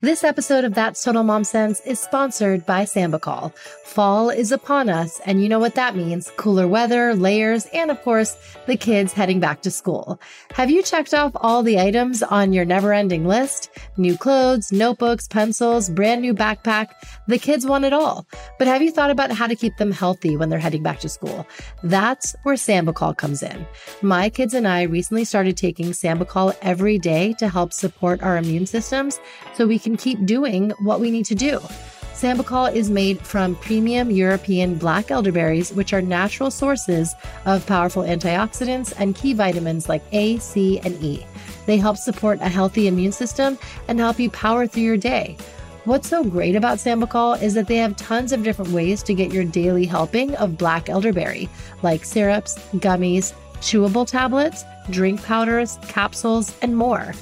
This episode of That's Total Mom Sense is sponsored by Sambucol. Fall is upon us, and you know what that means cooler weather, layers, and of course, the kids heading back to school. Have you checked off all the items on your never ending list? New clothes, notebooks, pencils, brand new backpack. The kids want it all. But have you thought about how to keep them healthy when they're heading back to school? That's where Sambucol comes in. My kids and I recently started taking Sambucol every day to help support our immune systems so we can keep doing what we need to do. Sambucol is made from premium European black elderberries, which are natural sources of powerful antioxidants and key vitamins like A, C, and E. They help support a healthy immune system and help you power through your day. What's so great about Sambucol is that they have tons of different ways to get your daily helping of black elderberry, like syrups, gummies, chewable tablets, drink powders, capsules, and more.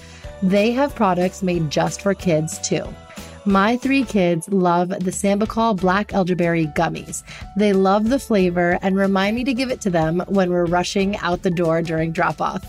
They have products made just for kids too. My three kids love the Sambucol Black Elderberry Gummies. They love the flavor and remind me to give it to them when we're rushing out the door during drop off.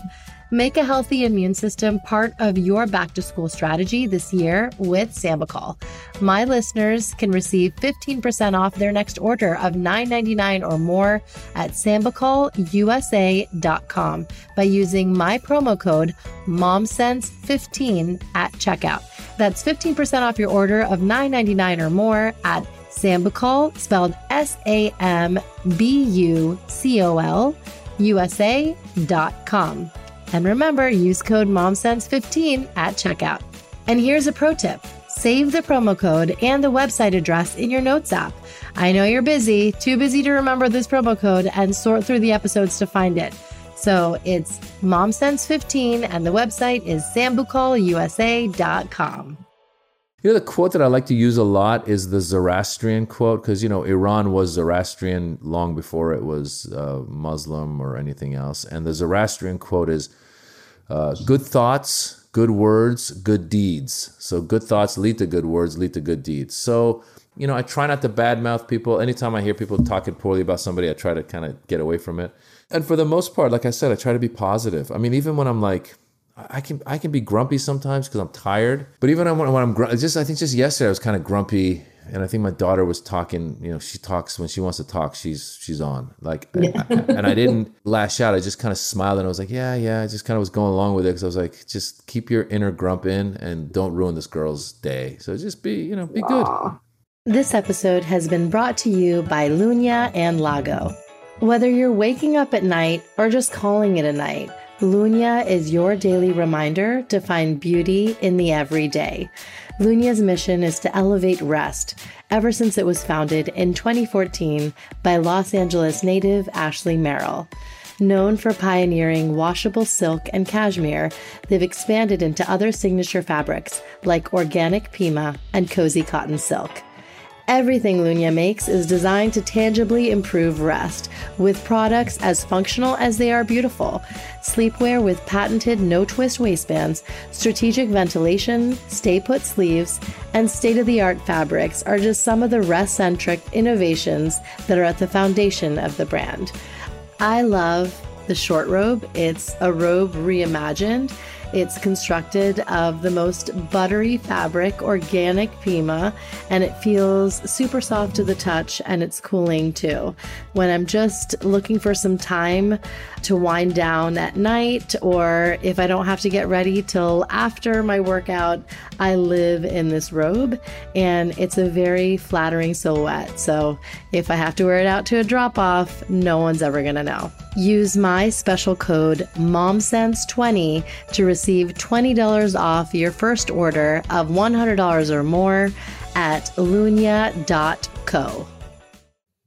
Make a healthy immune system part of your back to school strategy this year with Sambucol. My listeners can receive 15% off their next order of $9.99 or more at sambucolusa.com by using my promo code MOMSENSE15 at checkout. That's 15% off your order of $9.99 or more at Sambucol, spelled S A M B U C O L, USA.com. And remember, use code MOMSENSE15 at checkout. And here's a pro tip save the promo code and the website address in your notes app. I know you're busy, too busy to remember this promo code and sort through the episodes to find it. So it's MomSense15 and the website is sambucolusa.com. You know, the quote that I like to use a lot is the Zoroastrian quote, because, you know, Iran was Zoroastrian long before it was uh, Muslim or anything else. And the Zoroastrian quote is uh, good thoughts, good words, good deeds. So good thoughts lead to good words, lead to good deeds. So, you know, I try not to badmouth people. Anytime I hear people talking poorly about somebody, I try to kind of get away from it. And for the most part, like I said, I try to be positive. I mean, even when I'm like, I can I can be grumpy sometimes because I'm tired. But even when, when I'm gr- just I think just yesterday I was kind of grumpy, and I think my daughter was talking. You know, she talks when she wants to talk. She's she's on like, yeah. I, I, and I didn't lash out. I just kind of smiled and I was like, yeah, yeah. I just kind of was going along with it because I was like, just keep your inner grump in and don't ruin this girl's day. So just be you know be good. This episode has been brought to you by Lunya and Lago. Whether you're waking up at night or just calling it a night. Lunya is your daily reminder to find beauty in the everyday. Lunya's mission is to elevate rest ever since it was founded in 2014 by Los Angeles native Ashley Merrill. Known for pioneering washable silk and cashmere, they've expanded into other signature fabrics like organic Pima and cozy cotton silk. Everything Lunya makes is designed to tangibly improve rest, with products as functional as they are beautiful. Sleepwear with patented no twist waistbands, strategic ventilation, stay put sleeves, and state of the art fabrics are just some of the rest centric innovations that are at the foundation of the brand. I love the short robe, it's a robe reimagined. It's constructed of the most buttery fabric, organic Pima, and it feels super soft to the touch and it's cooling too. When I'm just looking for some time to wind down at night, or if I don't have to get ready till after my workout, I live in this robe and it's a very flattering silhouette. So if I have to wear it out to a drop off, no one's ever gonna know. Use my special code MOMSENSE20 to receive $20 off your first order of $100 or more at lunya.co.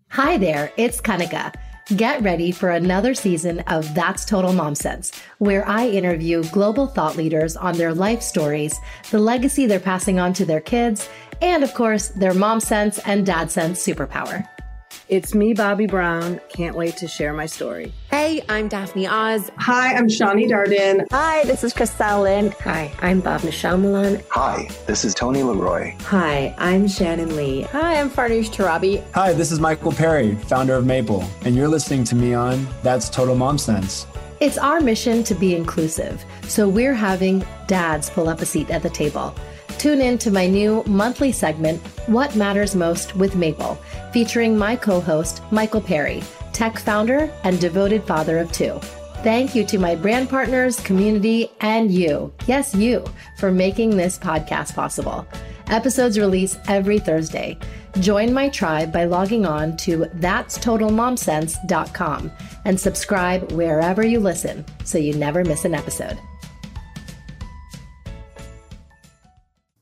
Hi there, it's Kanika. Get ready for another season of That's Total Mom Sense, where I interview global thought leaders on their life stories, the legacy they're passing on to their kids, and of course, their mom sense and dad sense superpower. It's me, Bobbi Brown. Can't wait to share my story. Hey, I'm Daphne Oz. Hi, I'm Shawnee Darden. Hi, this is Crystal Lynn. Hi, I'm Bhavna Shyamalan. Hi, this is Tony Leroy. Hi, I'm Shannon Lee. Hi, I'm Farnoosh Torabi. Hi, this is Michael Perry, founder of Maple, and you're listening to me on That's Total Mom Sense. It's our mission to be inclusive, so we're having dads pull up a seat at the table Tune in to my new monthly segment, What Matters Most with Maple, featuring my co host, Michael Perry, tech founder and devoted father of two. Thank you to my brand partners, community, and you, yes, you, for making this podcast possible. Episodes release every Thursday. Join my tribe by logging on to that'stotalmomsense.com and subscribe wherever you listen so you never miss an episode.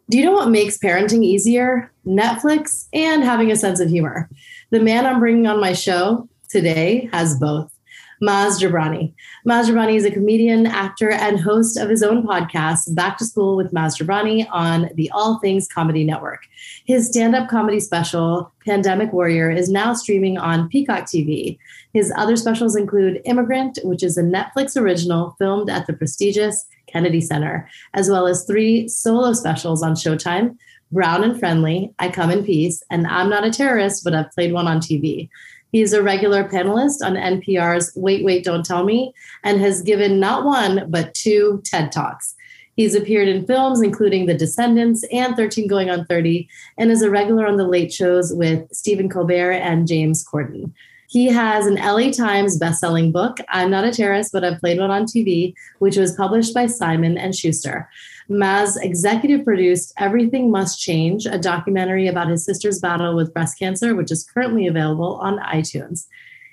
Do you know what makes parenting easier? Netflix and having a sense of humor. The man I'm bringing on my show today has both. Maz Jobrani. Maz Jobrani is a comedian, actor, and host of his own podcast, Back to School with Maz Jobrani, on the All Things Comedy Network. His stand up comedy special, Pandemic Warrior, is now streaming on Peacock TV. His other specials include Immigrant, which is a Netflix original filmed at the prestigious Kennedy Center, as well as three solo specials on Showtime. Brown and Friendly, I Come in Peace, and I'm Not a Terrorist, but I've played one on TV. He's a regular panelist on NPR's Wait, Wait, Don't Tell Me and has given not one, but two TED Talks. He's appeared in films including The Descendants and 13 Going on 30, and is a regular on the late shows with Stephen Colbert and James Corden. He has an LA Times bestselling book, I'm Not a Terrorist, but I've played one on TV, which was published by Simon and Schuster. Maz executive produced Everything Must Change, a documentary about his sister's battle with breast cancer, which is currently available on iTunes.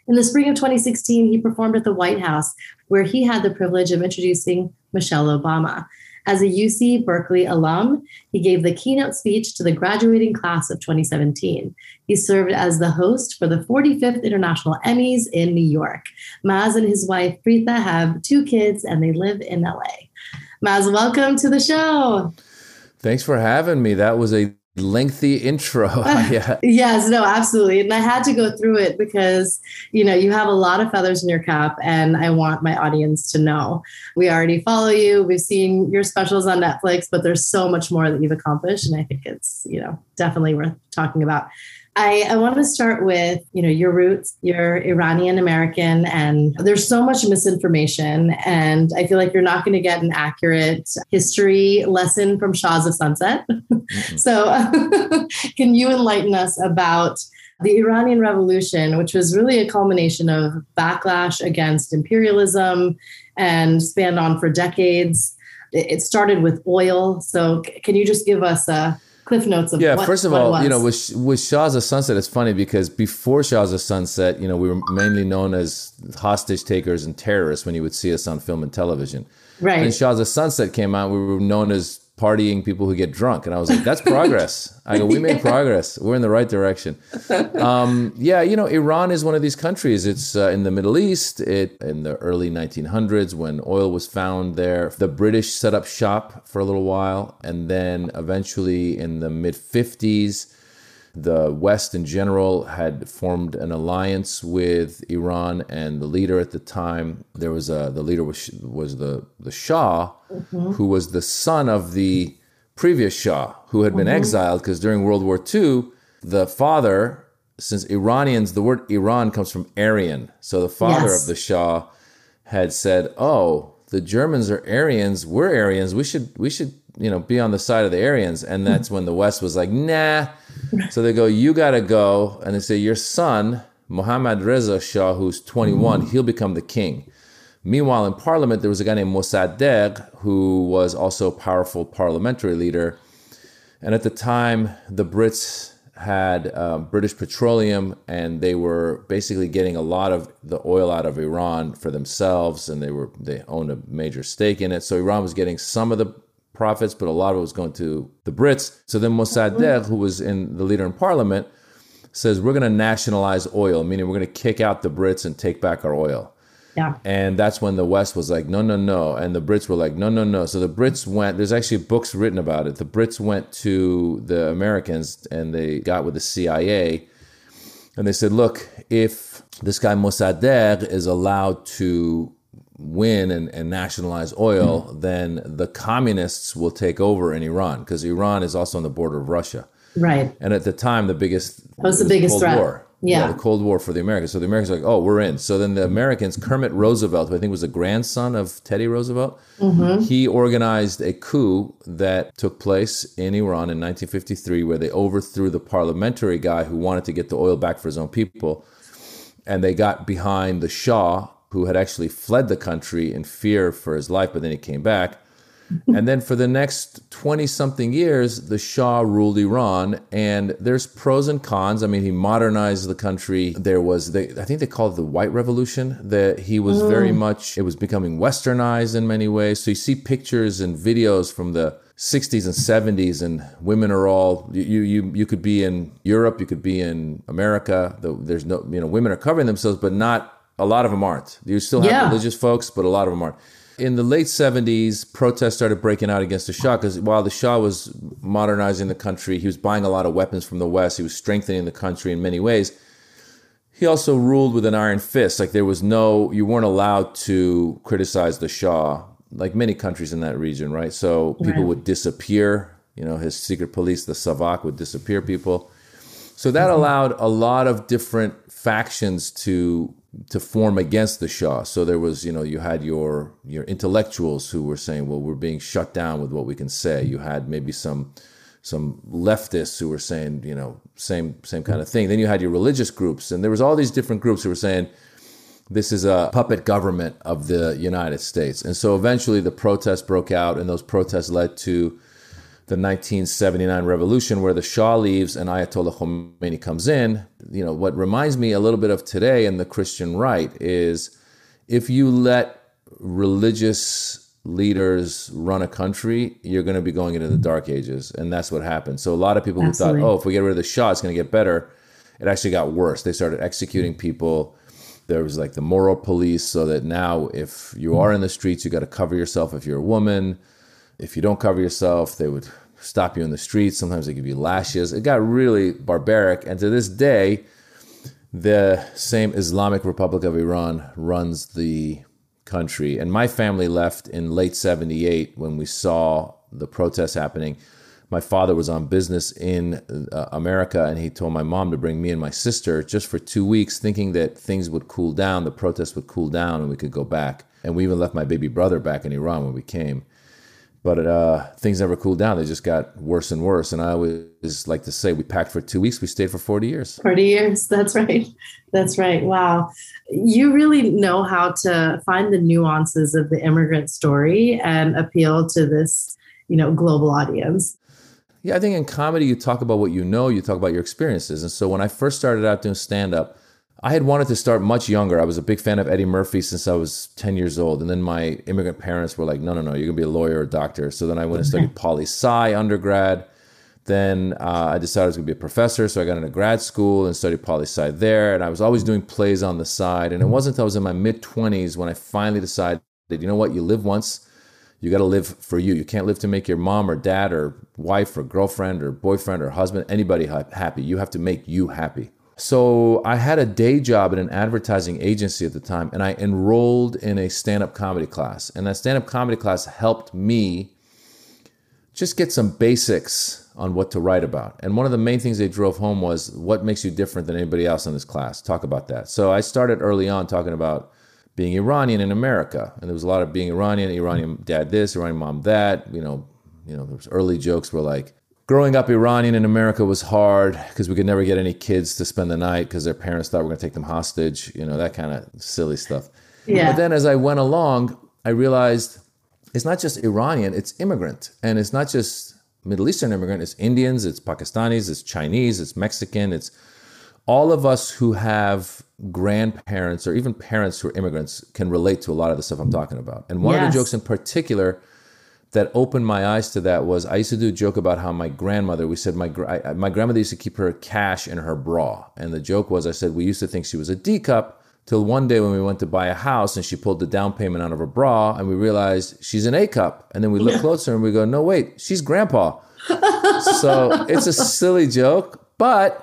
In the spring of 2016, he performed at the White House, where he had the privilege of introducing Michelle Obama. As a UC Berkeley alum, he gave the keynote speech to the graduating class of 2017. He served as the host for the 45th International Emmys in New York. Maz and his wife, Preetha, have two kids and they live in LA. Maz, welcome to the show. Thanks for having me. That was a lengthy intro. yeah. yes, no, absolutely. And I had to go through it because, you know, you have a lot of feathers in your cap and I want my audience to know. We already follow you. We've seen your specials on Netflix, but there's so much more that you've accomplished and I think it's, you know, definitely worth talking about. I, I want to start with, you know, your roots. You're Iranian American, and there's so much misinformation. And I feel like you're not going to get an accurate history lesson from Shahs of Sunset. Mm-hmm. so, can you enlighten us about the Iranian Revolution, which was really a culmination of backlash against imperialism and spanned on for decades? It started with oil. So, can you just give us a cliff notes of yeah what, first of all you know with with shahs of sunset it's funny because before Shahs of sunset you know we were mainly known as hostage takers and terrorists when you would see us on film and television. Right. And Shahs of sunset came out we were known as partying people who get drunk. And i was like that's progress. I go we made progress. We're in the right direction. Um, yeah you know iran is one of these countries. It's uh, in the middle east. It in the early 1900s when oil was found there the british set up shop for a little while. And then eventually in the mid 50s the West in general had formed an alliance with Iran, and the leader at the time there was a the leader was was the the Shah, mm-hmm. who was the son of the previous Shah, who had been mm-hmm. exiled because during World War II, the father, since Iranians, the word Iran comes from Aryan, so the father yes. of the Shah had said, "Oh, the Germans are Aryans, we're Aryans, we should we should you know be on the side of the Aryans," and that's when the West was like, "Nah." so they go, you got to go. And they say, your son, Mohammad Reza Shah, who's 21, mm. he'll become the king. Meanwhile, in parliament, there was a guy named Mossadegh, who was also a powerful parliamentary leader. And at the time, the Brits had uh, British Petroleum, and they were basically getting a lot of the oil out of Iran for themselves, and they were they owned a major stake in it. So Iran was getting some of the profits, but a lot of it was going to the Brits. So then Mossadegh, mm-hmm. who was in the leader in parliament, says we're going to nationalize oil, meaning we're going to kick out the Brits and take back our oil. Yeah. And that's when the West was like, no, no, no. And the Brits were like, no, no, no. So the Brits went, there's actually books written about it. The Brits went to the Americans and they got with the CIA and they said, look, if this guy Mossadegh is allowed to win and, and nationalize oil, mm-hmm. then the communists will take over in Iran because Iran is also on the border of Russia. Right. And at the time, the biggest that was the biggest Cold threat. War. Yeah. the Cold War for the Americans. So the Americans are like, oh, we're in. So then the Americans, Kermit Roosevelt, who I think was the grandson of Teddy Roosevelt, he organized a coup that took place in Iran in 1953 where they overthrew the parliamentary guy who wanted to get the oil back for his own people. And they got behind the Shah, who had actually fled the country in fear for his life, but then he came back. and then for the next 20 something years, the Shah ruled Iran. And there's pros and cons. I mean, he modernized the country. There was, the, I think they called it the White Revolution, that he was oh. very much, it was becoming westernized in many ways. So you see pictures and videos from the 60s and 70s, and women are all, you, you, you could be in Europe, you could be in America. There's no, you know, women are covering themselves, but not, a lot of them aren't. You still have Yeah. religious folks, but a lot of them aren't. In the late 70s, protests started breaking out against the Shah because while the Shah was modernizing the country, he was buying a lot of weapons from the West, he was strengthening the country in many ways. He also ruled with an iron fist. Like there was no, you weren't allowed to criticize the Shah, like many countries in that region, right? So people would disappear. You know, his secret police, the Savak, would disappear people. So that mm-hmm. allowed a lot of different factions to to form against the Shah. So there was, you know, you had your your intellectuals who were saying, well, we're being shut down with what we can say. You had maybe some some leftists who were saying, you know, same same kind of thing. Then you had your religious groups, and there was all these different groups who were saying this is a puppet government of the United States. And so eventually the protests broke out, and those protests led to the 1979 revolution where the Shah leaves and Ayatollah Khomeini comes in. You know, what reminds me a little bit of today in the Christian right is if you let religious leaders run a country, you're going to be going into the dark ages. And that's what happened. So a lot of people who thought, oh, if we get rid of the Shah, it's going to get better, it actually got worse. They started executing people. There was like the moral police, so that now if you are in the streets, you got to cover yourself if you're a woman. If you don't cover yourself, they would stop you in the streets. Sometimes they give you lashes. It got really barbaric. And to this day, the same Islamic Republic of Iran runs the country. And my family left in late 78 when we saw the protests happening. My father was on business in uh, America and he told my mom to bring me and my sister just for two weeks, thinking that things would cool down, the protests would cool down, and we could go back. And we even left my baby brother back in Iran when we came but uh, things never cooled down. They just got worse and worse. And I always like to say, we packed for two weeks, we stayed for 40 years. 40 years. That's right. That's right. Wow. You really know how to find the nuances of the immigrant story and appeal to this, you know, global audience. Yeah, I think in comedy, you talk about what you know, you talk about your experiences. And so when I first started out doing stand up, I had wanted to start much younger. I was a big fan of Eddie Murphy since I was 10 years old. And then my immigrant parents were like, no, no, no, you're going to be a lawyer or a doctor. So then I went and studied poli sci undergrad. Then uh, I decided I was going to be a professor. So I got into grad school and studied poli sci there. And I was always doing plays on the side. And it wasn't until I was in my mid 20s when I finally decided, that you know what, you live once. You got to live for you. You can't live to make your mom or dad or wife or girlfriend or boyfriend or husband, anybody ha- happy. You have to make you happy. So I had a day job at an advertising agency at the time, and I enrolled in a stand up comedy class. And that stand up comedy class helped me just get some basics on what to write about. And one of the main things they drove home was what makes you different than anybody else in this class. Talk about that. So I started early on talking about being Iranian in America. And there was a lot of being Iranian, Iranian dad this, Iranian mom that. You know, you know, was early jokes were like, growing up Iranian in America was hard because we could never get any kids to spend the night because their parents thought we were going to take them hostage, you know, that kind of silly stuff. Yeah. But then as I went along, I realized it's not just Iranian, it's immigrant. And it's not just Middle Eastern immigrant, it's Indians, it's Pakistanis, it's Chinese, it's Mexican, it's all of us who have grandparents or even parents who are immigrants can relate to a lot of the stuff I'm talking about. And one of the jokes in particular that opened my eyes to that was I used to do a joke about how my grandmother, we said my I- my grandmother used to keep her cash in her bra, and the joke was I said we used to think she was a D cup till one day when we went to buy a house and she pulled the down payment out of her bra and we realized she's an A cup, and then we look closer and we go no wait she's grandpa, so it's a silly joke, but.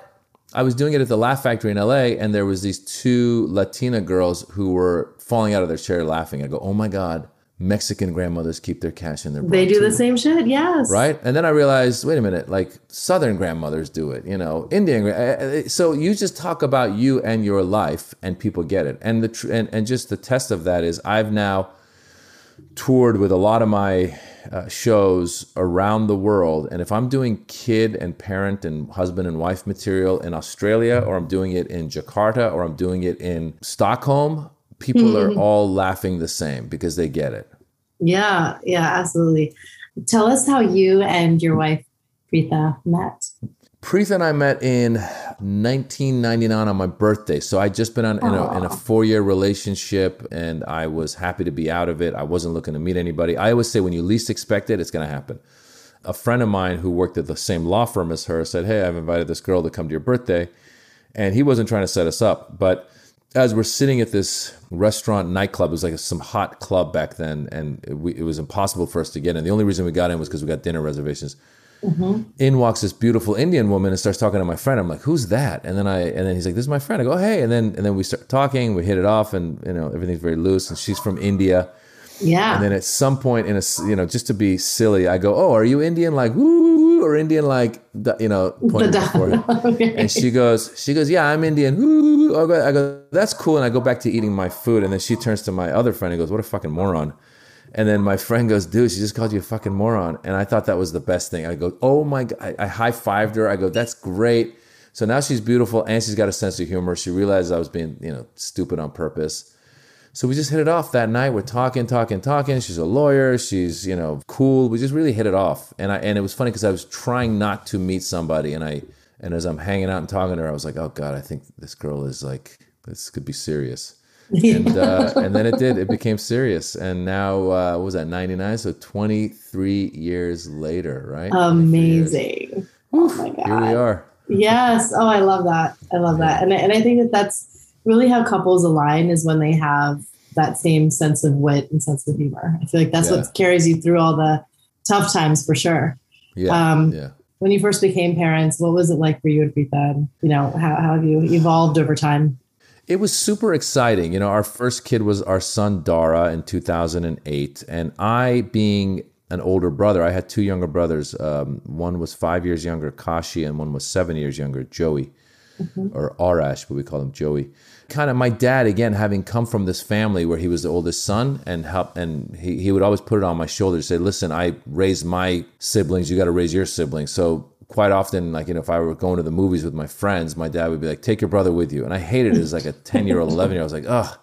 I was doing it at the Laugh Factory in LA, and there was these two Latina girls who were falling out of their chair laughing. I go, "Oh my god, Mexican grandmothers keep their cash in their They do too. the same shit, yes. Right? And then I realized, wait a minute, like Southern grandmothers do it, you know, Indian. Eh, eh, so you just talk about you and your life, and people get it. And the and and just the test of that is I've now toured with a lot of my uh, shows around the world, and if I'm doing kid and parent and husband and wife material in Australia, or I'm doing it in Jakarta, or I'm doing it in Stockholm, people are mm-hmm. all laughing the same because they get it. Yeah, yeah, absolutely. Tell us how you and your wife Preetha met. Preetha and I met in 1999 on my birthday. So I'd just been on, in a, in a four year relationship and I was happy to be out of it. I wasn't looking to meet anybody. I always say when you least expect it, it's going to happen. A friend of mine who worked at the same law firm as her said, Hey, I've invited this girl to come to your birthday. And he wasn't trying to set us up. But as we're sitting at this restaurant nightclub, it was like some hot club back then, and it, we, it was impossible for us to get in. The only reason we got in was because we got dinner reservations. Mm-hmm. In walks this beautiful Indian woman and starts talking to my friend. I'm like, "Who's that?" And then I and then he's like, "This is my friend." I go, "Hey!" And then and then we start talking. We hit it off, and you know everything's very loose. And she's from India. Yeah. And then at some point in a you know just to be silly, I go, "Oh, are you Indian?" Like woo, or Indian like you know pointing okay. And she goes, she goes, "Yeah, I'm Indian." Woo. I go, "That's cool." And I go back to eating my food, and then she turns to my other friend and goes, "What a fucking moron." And then my friend goes, dude, she just called you a fucking moron. And I thought that was the best thing. I go, oh my God. I, I high fived her. I go, that's great. So now she's beautiful and she's got a sense of humor. She realizes I was being, you know, stupid on purpose. So we just hit it off that night. We're talking, talking, talking. She's a lawyer. She's, you know, cool. We just really hit it off. And I and it was funny because I was trying not to meet somebody and I and as I'm hanging out and talking to her, I was like, oh God, I think this girl is like this could be serious and uh, and then it did. It became serious, and now uh, was that ninety nine? So twenty three years later, right? Amazing! Oh my god! Here we are. Yes. Oh, I love that. I love that, and and I think that that's really how couples align is when they have that same sense of wit and sense of humor. I feel like that's yeah. what carries you through all the tough times for sure. Yeah. Um, yeah. When you first became parents, what was it like for you and Preetha? You know, how, how have you evolved over time? It was super exciting. You know, our first kid was our son Dara in 2008, and I, being an older brother, I had two younger brothers. Um, one was five years younger, Kashi, and one was seven years younger, Joey, mm-hmm. or Arash, but we call him Joey. Kind of my dad, again, having come from this family where he was the oldest son, and help, and he, he would always put it on my shoulder to say, "Listen, I raised my siblings. You got to raise your siblings." So quite often, like, you know, if I were going to the movies with my friends, my dad would be like, take your brother with you. And I hated it as like a 10 year old, 11 year old. I was like, ugh.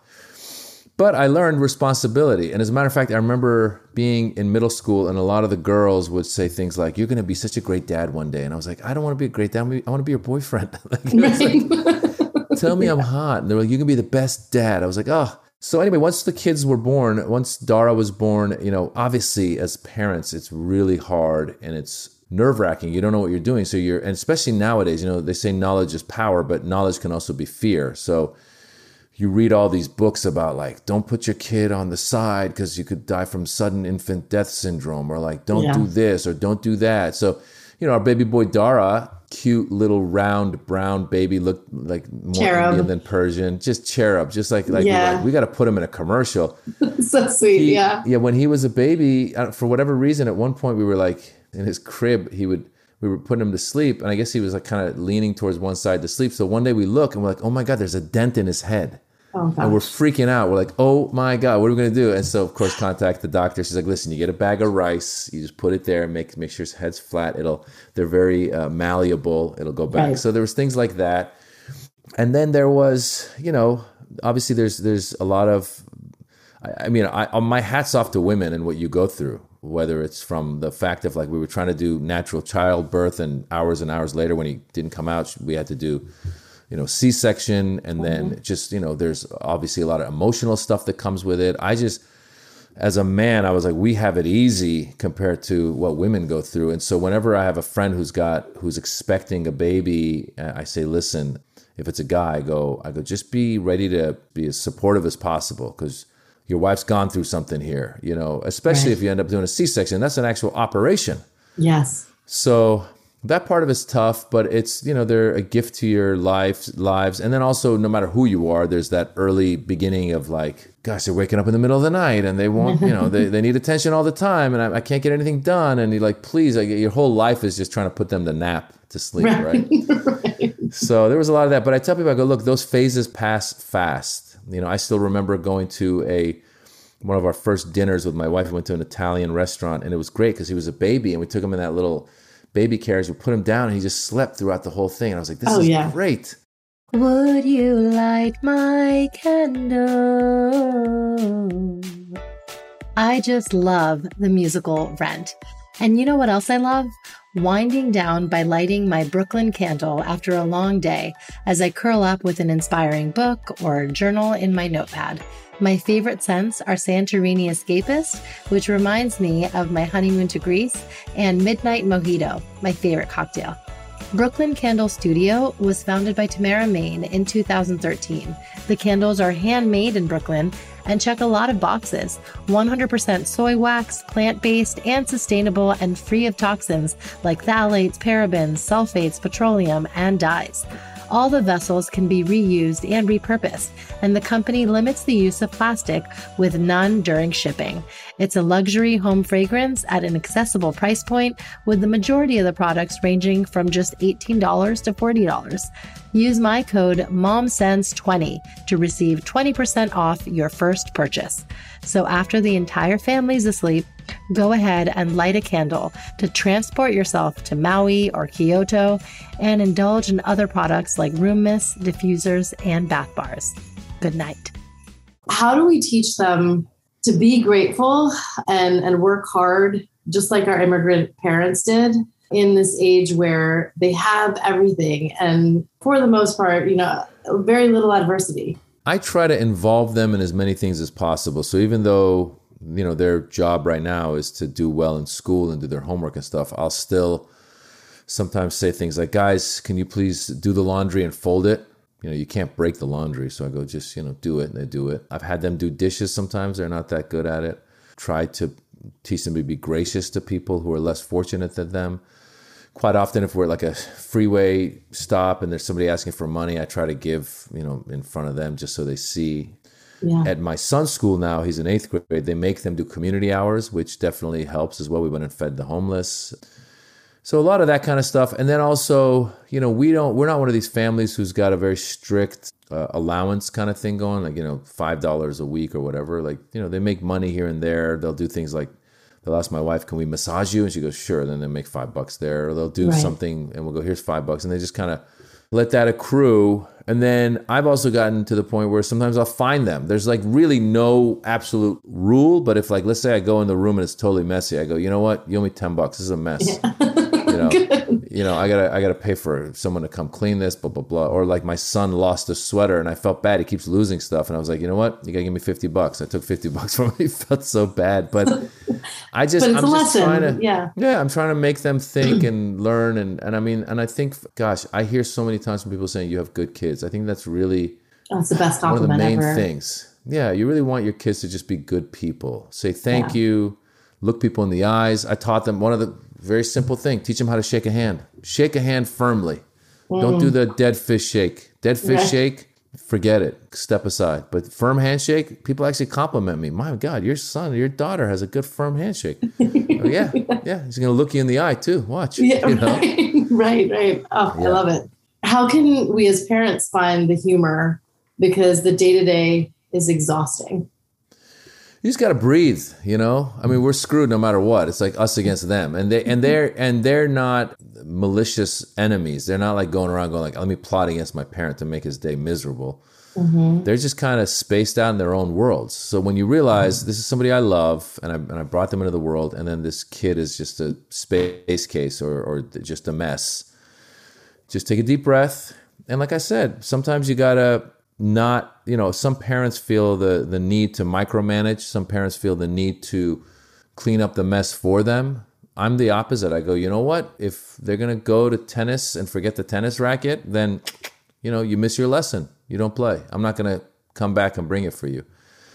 But I learned responsibility. And as a matter of fact, I remember being in middle school and a lot of the girls would say things like, you're going to be such a great dad one day. And I was like, I don't want to be a great dad. I want to be your boyfriend. like, like, Tell me I'm hot. And they're like, you can be the best dad. I was like, oh. So anyway, once the kids were born, once Dara was born, you know, obviously as parents, it's really hard and it's nerve wracking. You don't know what you're doing. So you're, and especially nowadays, you know, they say knowledge is power, but knowledge can also be fear. So you read all these books about like, don't put your kid on the side because you could die from sudden infant death syndrome, or like, don't yeah. do this or don't do that. So, you know, our baby boy Dara, cute little round brown baby, looked like more cherub. Indian than Persian, just cherub, just like like, yeah. like we got to put him in a commercial. so sweet, he, yeah. Yeah, when he was a baby, uh, for whatever reason, at one point we were like in his crib, he would we were putting him to sleep, and I guess he was like kind of leaning towards one side to sleep. So one day we look and we're like, oh my god, there's a dent in his head. Oh, and we're freaking out. We're like, oh my God, what are we gonna do? And so of course contact the doctor. She's like, listen, you get a bag of rice, you just put it there and make make sure his head's flat. It'll they're very uh, malleable. It'll go back. Right. So there was things like that. And then there was, you know, obviously there's there's a lot of I, I mean, I, my hats off to women and what you go through whether it's from the fact of like we were trying to do natural childbirth and hours and hours later when he didn't come out we had to do you know c-section and then mm-hmm. just you know there's obviously a lot of emotional stuff that comes with it i just as a man i was like we have it easy compared to what women go through and so whenever i have a friend who's got who's expecting a baby i say listen if it's a guy i go i go just be ready to be as supportive as possible because your wife's gone through something here, you know, especially right. if you end up doing a C section. That's an actual operation. Yes. So that part of it's tough, but it's you know they're a gift to your life lives, and then also no matter who you are, there's that early beginning of like, gosh, they're waking up in the middle of the night and they want you know they, they need attention all the time, and I, I can't get anything done, and you're like, please, I, your whole life is just trying to put them to nap to sleep, right? right? So there was a lot of that, but I tell people, I go, look, those phases pass fast. You know, I still remember going to a one of our first dinners with my wife. We went to an Italian restaurant, and it was great because he was a baby, and we took him in that little baby carriage. We put him down, and he just slept throughout the whole thing. And I was like, "This oh, is yeah. great." Would you light my candle? I just love the musical Rent. And you know what else I love? Winding down by lighting my Brooklyn candle after a long day as I curl up with an inspiring book or journal in my notepad. My favorite scents are Santorini Escapist, which reminds me of my honeymoon to Greece, and Midnight Mojito, my favorite cocktail. Brooklyn Candle Studio was founded by Tamara Mayne in 2013. The candles are handmade in Brooklyn and check a lot of boxes 100% soy wax, plant based, and sustainable, and free of toxins like phthalates, parabens, sulfates, petroleum, and dyes. All the vessels can be reused and repurposed, and the company limits the use of plastic with none during shipping. It's a luxury home fragrance at an accessible price point, with the majority of the products ranging from just $18 to $40. Use my code MOMSENSE20 to receive 20% off your first purchase. So after the entire family's asleep, go ahead and light a candle to transport yourself to Maui or Kyoto and indulge in other products like room mists, diffusers, and bath bars. Good night. How do we teach them to be grateful and, and work hard, just like our immigrant parents did? In this age where they have everything and for the most part you know very little adversity. I try to involve them in as many things as possible. So even though you know their job right now is to do well in school and do their homework and stuff i'll still sometimes say things like guys can you please do the laundry and fold it? You know you can't break the laundry. So i go just you know do it. And they do it. I've had them do dishes sometimes. They're not that good at it. Try to teach them to be gracious to people who are less fortunate than them quite often if we're like a freeway stop and there's somebody asking for money i try to give you know in front of them just so they see yeah. At my son's school now, he's in eighth grade. They make them do community hours, which definitely helps as well. We went and fed the homeless. So a lot of that kind of stuff, and then also, you know, we don't. We're not one of these families who's got a very strict uh, allowance kind of thing going, like you know, five dollars a week or whatever. Like you know, they make money here and there. They'll do things like they'll ask my wife, "Can we massage you?" And she goes, "Sure." Then they make five bucks there, or they'll do right. something, and we'll go, "Here's five bucks," and they just kind of let that accrue and then I've also gotten to the point where sometimes I'll find them. There's like really no absolute rule, but if like let's say I go in the room and it's totally messy, I go, you know what? You owe me ten bucks. This is a mess. Yeah. you know, I gotta I gotta pay for someone to come clean this, blah blah blah. Or like my son lost a sweater and I felt bad. He keeps losing stuff, and I was like, you know what? You gotta give me fifty bucks. I took fifty bucks from him. He felt so bad, but I just but I'm just lesson. trying to yeah yeah I'm trying to make them think and learn and and I mean and I think gosh I hear so many times from people saying you have good kids. I think that's really that's the best one of the main ever. things. Yeah, you really want your kids to just be good people. Say thank yeah. you, look people in the eyes. I taught them one of the very simple thing. Teach them how to shake a hand. Shake a hand firmly. Mm. Don't do the dead fish shake. Dead fish yeah. shake, forget it. Step aside. But firm handshake, people actually compliment me. My God, your son, your daughter has a good firm handshake. oh, yeah, yeah. He's gonna look you in the eye too. Watch. Yeah, you know? right, right, right. Oh, yeah. I love it. How can we as parents find the humor because the day to day is exhausting? You just got to breathe you know? I mean we're screwed no matter what. It's like us against them. And they and they're and they're not malicious enemies. They're not like going around going like let me plot against my parent to make his day miserable. Mm-hmm. they're just kind of spaced out in their own worlds. So when you realize mm-hmm. this is somebody i love and I, and I brought them into the world and then this kid is just a space case or, or just a mess just take a deep breath. And like i said sometimes you gotta not you know some parents feel the the need to micromanage. Some parents feel the need to clean up the mess for them. I'm the opposite. I go you know what? If they're going to go to tennis and forget the tennis racket then you know you miss your lesson. You don't play. I'm not going to come back and bring it for you.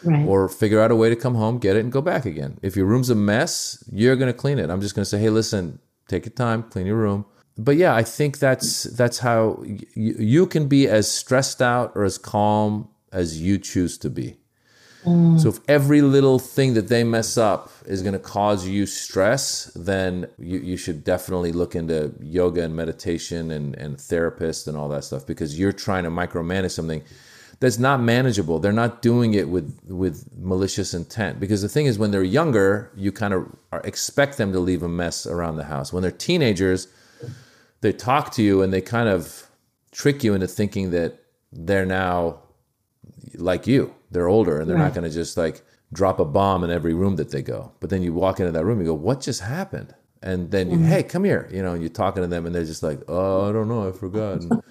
Right. or figure out a way to come home get it and go back again. If your room's a mess you're going to clean it. I'm just going to say hey listen take your time clean your room but yeah, I think that's that's how y- you can be as stressed out or as calm as you choose to be. Mm. So if every little thing that they mess up is going to cause you stress, then you, you should definitely look into yoga and meditation and, and therapists and all that stuff because you're trying to micromanage something that's not manageable. They're not doing it with with malicious intent because the thing is when they're younger, you kind of expect them to leave a mess around the house. When they're teenagers, they talk to you and they kind of trick you into thinking that they're now like you. They're older and they're right. not going to just like drop a bomb in every room that they go. But then you walk into that room, you go, "What just happened?" And then you, mm-hmm. "Hey, come here," you know, and you're talking to them, and they're just like, "Oh, I don't know, I forgot." And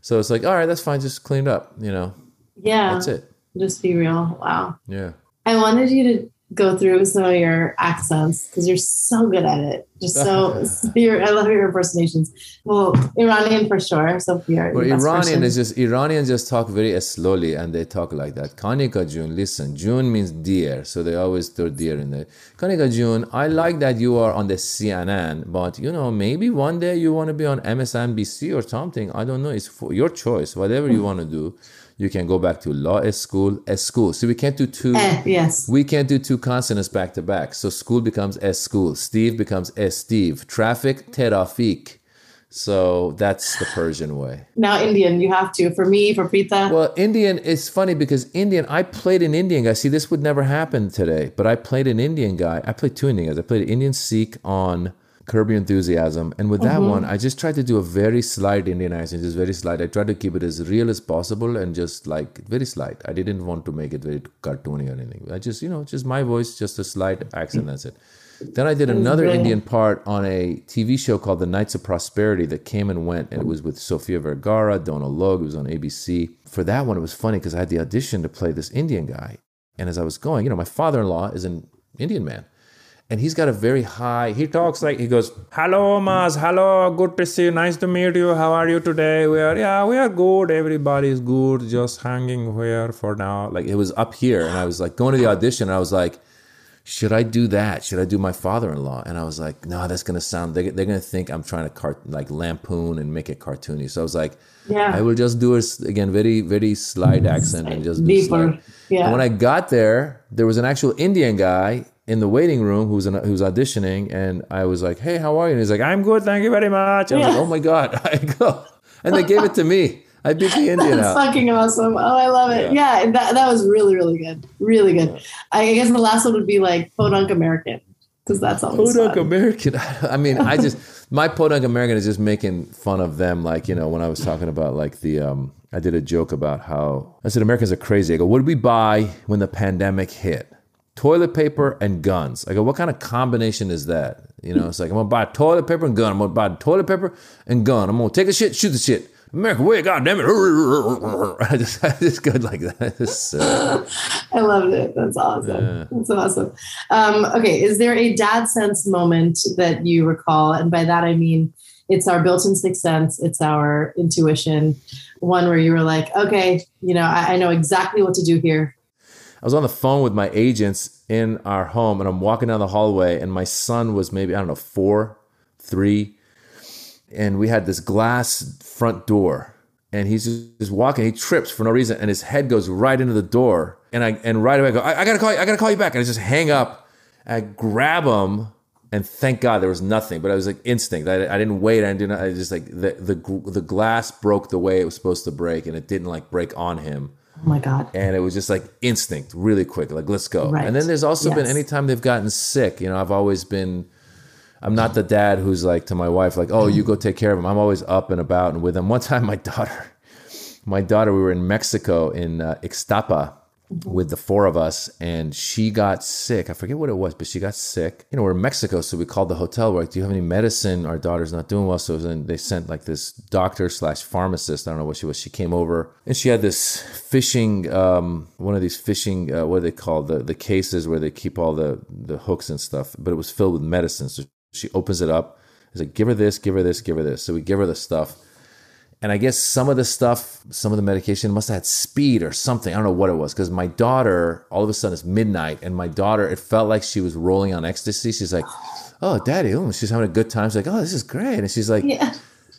so it's like, "All right, that's fine, just cleaned up," you know. Yeah, that's it. Just be real. Wow. Yeah. I wanted you to go through some of your accents because you're so good at it. Just so, your, I love your impersonations. Well, Iranian for sure. So you're well, Iranian is just Iranians just talk very slowly and they talk like that. Kanika June, listen, June means dear, so they always throw dear in there. Kanika June, I like that you are on the CNN, but you know maybe one day you want to be on MSNBC or something. I don't know. It's for your choice. Whatever you want to do you can go back to law school as school. So we can't do two. Eh, yes. We can't do two consonants back to back. So school becomes as school. Steve becomes as Steve. Traffic, terafik. So that's the Persian way. Now Indian, you have to. For me, for Pita. Well, Indian, it's funny because Indian, I played an Indian guy. See, this would never happen today, but I played an Indian guy. I played two Indian guys. I played an Indian Sikh on Curb Your Enthusiasm. And with that mm-hmm. one, I just tried to do a very slight Indian accent, just very slight. I tried to keep it as real as possible and just like very slight. I didn't want to make it very cartoony or anything. I just, you know, just my voice, just a slight accent. That's it. Then I did another Indian part on a TV show called The Knights of Prosperity that came and went, and it was with Sofia Vergara, Donal Logue. It was on ABC. For that one, it was funny because I had the audition to play this Indian guy. And as I was going, you know, my father in law is an Indian man and he's got a very high he talks like he goes hello Maz hello. Good to see you. Nice to meet you. How are you today? We are yeah we are good. Everybody's good. Just hanging here for now. Like it was up here and i was like going to the audition and i was like should i do that? Should i do my father-in-law? And i was like no that's gonna sound they're, they're gonna think i'm trying to cart like lampoon and make it cartoony. So i was like yeah. I will just do it again very very slight accent and just deeper. yeah and when i got there there was an actual indian guy in the waiting room who's who's auditioning, and I was like, "Hey, how are you?" And he's like, "I'm good, thank you very much." I was yeah. like, "Oh my god!" I go, and they gave it to me. I beat the Indian That's out. fucking awesome. Oh, I love it. Yeah, yeah that, that was really, really good. Really good. Yeah. I guess the last one would be like Podunk American because that's all. Podunk American. I mean, I just my Podunk American is just making fun of them. Like you know, when I was talking about like the um, I did a joke about how I said Americans are crazy. I go, what did we buy when the pandemic hit? Toilet paper and guns. I go, what kind of combination is that? You know, it's like I'm gonna buy toilet paper and gun. I'm gonna buy toilet paper and gun. I'm gonna take the shit, shoot the shit. America, wait, God damn it! I just, I just go like that. I loved it. That's awesome. Yeah. That's awesome. Um, okay, is there a dad sense moment that you recall? And by that I mean it's our built-in sixth sense. It's our intuition. One where you were like, okay, you know, I, I know exactly what to do here. I was on the phone with my agents in our home, and I'm walking down the hallway, and my son was maybe I don't know four, three, and we had this glass front door, and he's just walking. He trips for no reason, and his head goes right into the door, and I and right away I go, I, I gotta call you, I gotta call you back, and I just hang up. I grab him, and thank God there was nothing. But I was like instinct. I, I didn't wait. I didn't. I just like the the the glass broke the way it was supposed to break, and it didn't like break on him. Oh my God. And it was just like instinct, really quick, like, let's go. Right. And then there's also yes. been anytime they've gotten sick, you know, I've always been, I'm not the dad who's like to my wife, like, oh, you go take care of him. I'm always up and about and with him. One time, my daughter, my daughter, we were in Mexico in uh, Ixtapa with the four of us and she got sick. I forget what it was, but she got sick. You know, we're in Mexico, so we called the hotel. We're like, do you have any medicine? Our daughter's not doing well. So then they sent like this doctor slash pharmacist. I don't know what she was. She came over and she had this fishing, um, one of these fishing, uh, what are they called? The, the cases where they keep all the, the hooks and stuff, but it was filled with medicine. So she opens it up. It's like, give her this, give her this, give her this. So we give her the stuff and I guess some of the stuff, some of the medication must have had speed or something. I don't know what it was because my daughter, all of a sudden it's midnight, and my daughter, it felt like she was rolling on ecstasy. She's like, oh, daddy, oh, she's having a good time. She's like, oh, this is great. And she's like, Yeah.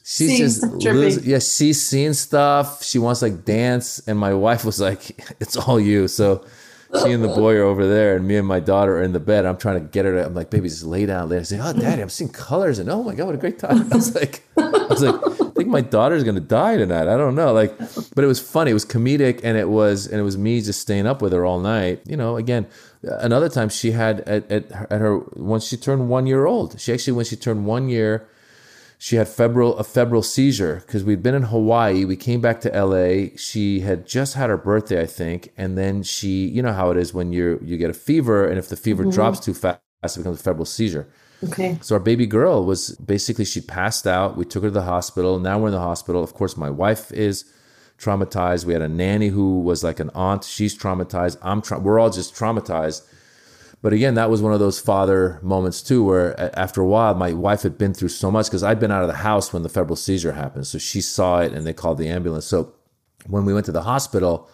she's Seeing just stuff yeah she's seeing stuff she wants like dance and my wife was like it's all you so she and the boy are over there and me and my daughter are in the bed i'm trying to get her to i'm like baby just lay down there say oh daddy i'm seeing colors and oh my god what a great time i was like i was like think my daughter's gonna die tonight i don't know like but it was funny it was comedic and it was and it was me just staying up with her all night you know again another time she had at, at, at her once she turned one year old she actually when she turned one year she had febrile a febrile seizure because we'd been in Hawaii. We came back to LA. She had just had her birthday, I think, and then she, you know how it is when you you get a fever, and if the fever mm-hmm. drops too fast, it becomes a febrile seizure. Okay. So our baby girl was basically she passed out. We took her to the hospital. Now we're in the hospital. Of course, my wife is traumatized. We had a nanny who was like an aunt. She's traumatized. I'm tra- we're all just traumatized. But again, that was one of those father moments too, where after a while, my wife had been through so much because I'd been out of the house when the febrile seizure happened. So she saw it and they called the ambulance. So when we went to the hospital,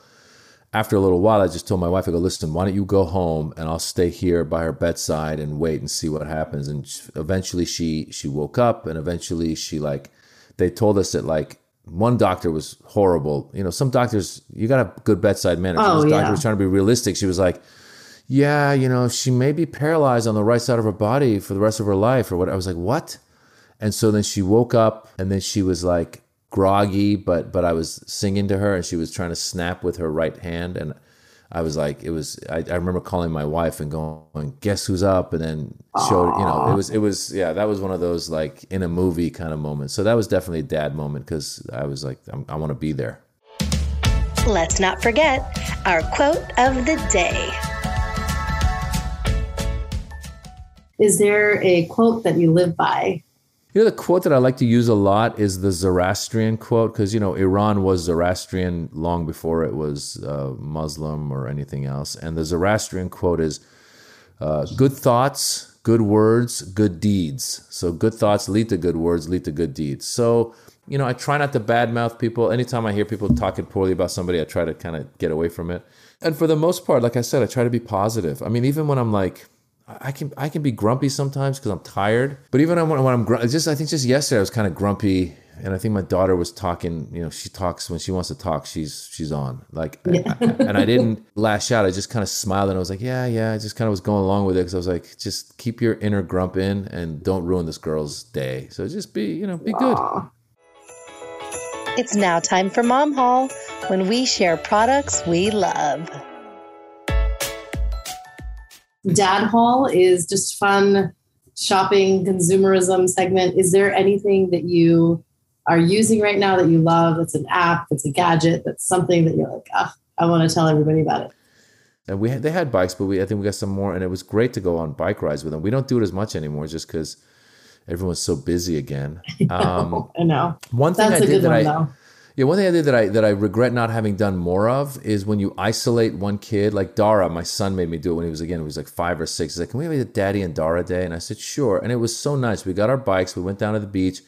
after a little while, I just told my wife, I go, listen, why don't you go home and I'll stay here by her bedside and wait and see what happens. And eventually she, she woke up and eventually she like, they told us that like one doctor was horrible. You know, some doctors, you got a good bedside manner. Oh, this yeah. doctor was trying to be realistic. She was like, yeah, you know, she may be paralyzed on the right side of her body for the rest of her life or what. I was like, what? And so then she woke up and then she was like groggy, but but I was singing to her and she was trying to snap with her right hand and I was like, it was. I, I remember calling my wife and going, "Guess who's up?" And then showed, you know, it was, it was, yeah, that was one of those like in a movie kind of moments. So that was definitely a dad moment because I was like, I'm, I want to be there. Let's not forget our quote of the day. Is there a quote that you live by? You know, the quote that I like to use a lot is the Zoroastrian quote because, you know, Iran was Zoroastrian long before it was uh, Muslim or anything else. And the Zoroastrian quote is uh, good thoughts, good words, good deeds. So good thoughts lead to good words, lead to good deeds. So, you know, I try not to badmouth people. Anytime I hear people talking poorly about somebody, I try to kind of get away from it. And for the most part, like I said, I try to be positive. I mean, even when I'm like, I can I can be grumpy sometimes because I'm tired. But even when, when I'm gr- just I think just yesterday I was kind of grumpy, and I think my daughter was talking. You know, she talks when she wants to talk. She's she's on like, and I didn't lash out. I just kind of smiled and I was like, yeah, yeah. I just kind of was going along with it because I was like, just keep your inner grump in and don't ruin this girl's day. So just be you know be good. It's now time for Mom Haul when we share products we love. Dad Haul is just fun shopping consumerism segment. Is there anything that you are using right now that you love? That's an app, that's a gadget, that's something that you're like, ah, I want to tell everybody about it. And we had, they had bikes, but we I think we got some more, and it was great to go on bike rides with them. We don't do it as much anymore, just because everyone's so busy again. Um, I know. one thing That's I a did good that one, I though. Yeah one thing I did that I that I regret not having done more of is when you isolate one kid like Dara. My son made me do it when he was again he was like five or six. He's like, "Can we have a Daddy and Dara day?" And I said, "Sure." And it was so nice. We got our bikes. We went down to the beach.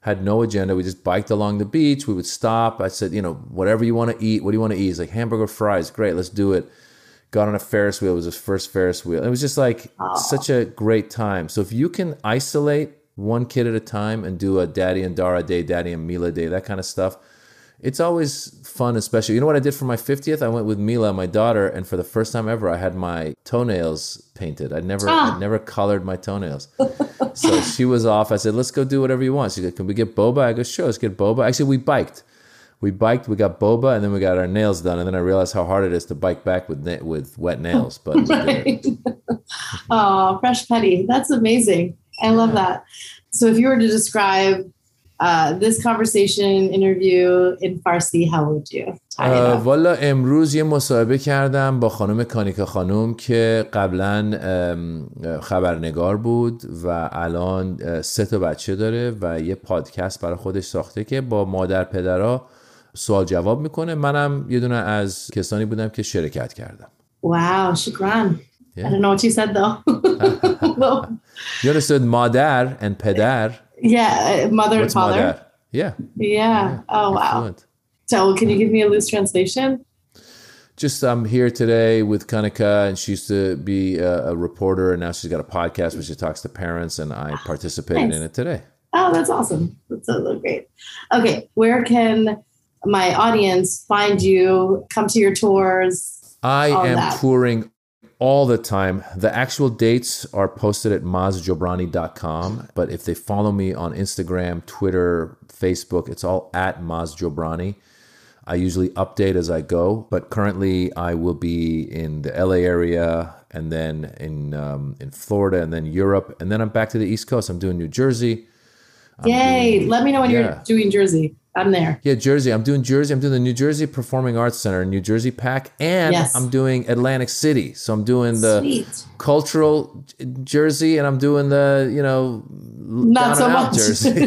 Had no agenda. We just biked along the beach. We would stop. I said, you know, whatever you want to eat. What do you want to eat? He's like hamburger fries. Great, let's do it. Got on a Ferris wheel. It was his first Ferris wheel. It was just like such a great time. So if you can isolate one kid at a time and do a Daddy and Dara day, Daddy and Mila day, that kind of stuff, it's always fun, especially. You know what I did for my 50th? I went with Mila, my daughter, and for the first time ever, I had my toenails painted. I never, Ah. I never colored my toenails. so she was off. I said, "Let's go do whatever you want." She said, "Can we get boba?" I go, "Sure, let's get boba." Actually, we biked. We biked. We got boba, and then we got our nails done. And then I realized how hard it is to bike back with na- with wet nails. But it. oh, fresh petty. That's amazing. I love that. So if you were to describe this conversation interview in Farsi, how would you up? والا امروز یه مصاحبه کردم با خانم کانیکا خانم که قبلا خبرنگار بود و الان سه تا بچه داره و یه پادکست برای خودش ساخته که با مادر پدرها سوال جواب می‌کنه منم یه دونه از کسانی بودم که شرکت کردم Wow, shukran. Yeah. I don't know what you said though. You understood مادر and پدر Yeah, uh, mother What's and father. Yeah. yeah. Yeah. Oh Excellent. wow. So, can you give me a loose translation? Just I'm um, here today with Kanika, and she used to be a, a, reporter, and now she's got a podcast where she talks to parents, and I ah, participated nice. in it today. Oh, that's awesome! That's so great. Okay, where can my audience find you? Come to your tours. I am that. touring all the time. The actual dates are posted at mazjobrani.com. But if they follow me on Instagram, Twitter, Facebook, it's all at mazjobrani. I usually update as I go, but currently I will be in the LA area and then in um, in Florida and then Europe and then I'm back to the East Coast. I'm doing New Jersey. I'm Yay! Doing, Let me know when yeah. you're doing Jersey. I'm there. Yeah, Jersey. I'm doing Jersey. I'm doing the New Jersey Performing Arts Center, New Jersey PAC, and yes. I'm doing Atlantic City. So I'm doing the Sweet. cultural Jersey, and I'm doing the you know not so much Jersey.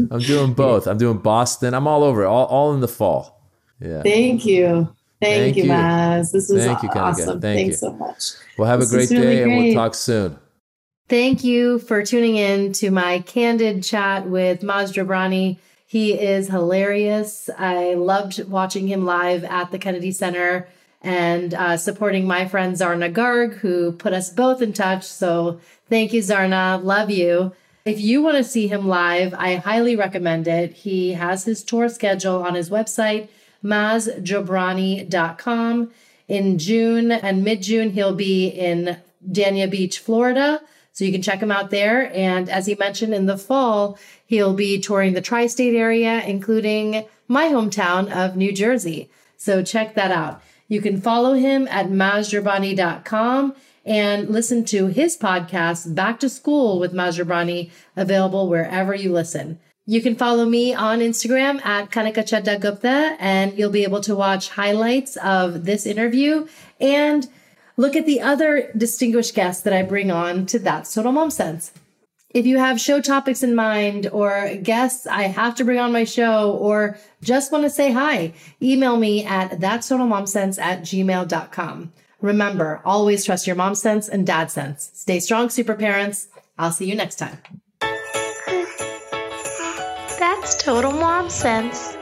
I'm doing both. I'm doing Boston. I'm all over. All all in the fall. Yeah. Thank you. Thank, Thank you, Maz. This was Thank you, awesome. Thank Thanks you. so much. Well, have this a great really day, great. and we'll talk soon. Thank you for tuning in to my candid chat with Maz Jobrani. He is hilarious. I loved watching him live at the Kennedy Center and uh, supporting my friend Zarna Garg, who put us both in touch. So thank you, Zarna. Love you. If you want to see him live, I highly recommend it. He has his tour schedule on his website, mazjobrani.com. In June and mid June, he'll be in Dania Beach, Florida. So you can check him out there. And as he mentioned in the fall, he'll be touring the tri state area, including my hometown of New Jersey. So check that out. You can follow him at mazjobrani.com and listen to his podcast, Back to School with Maz available wherever you listen. You can follow me on Instagram at Kanika Gupta, and you'll be able to watch highlights of this interview and look at the other distinguished guests that I bring on to That's Total Mom Sense. If you have show topics in mind or guests I have to bring on my show or just want to say hi, email me at that's total mom sense at gmail.com. Remember, always trust your mom sense and dad sense. Stay strong, super parents. I'll see you next time. That's total mom sense.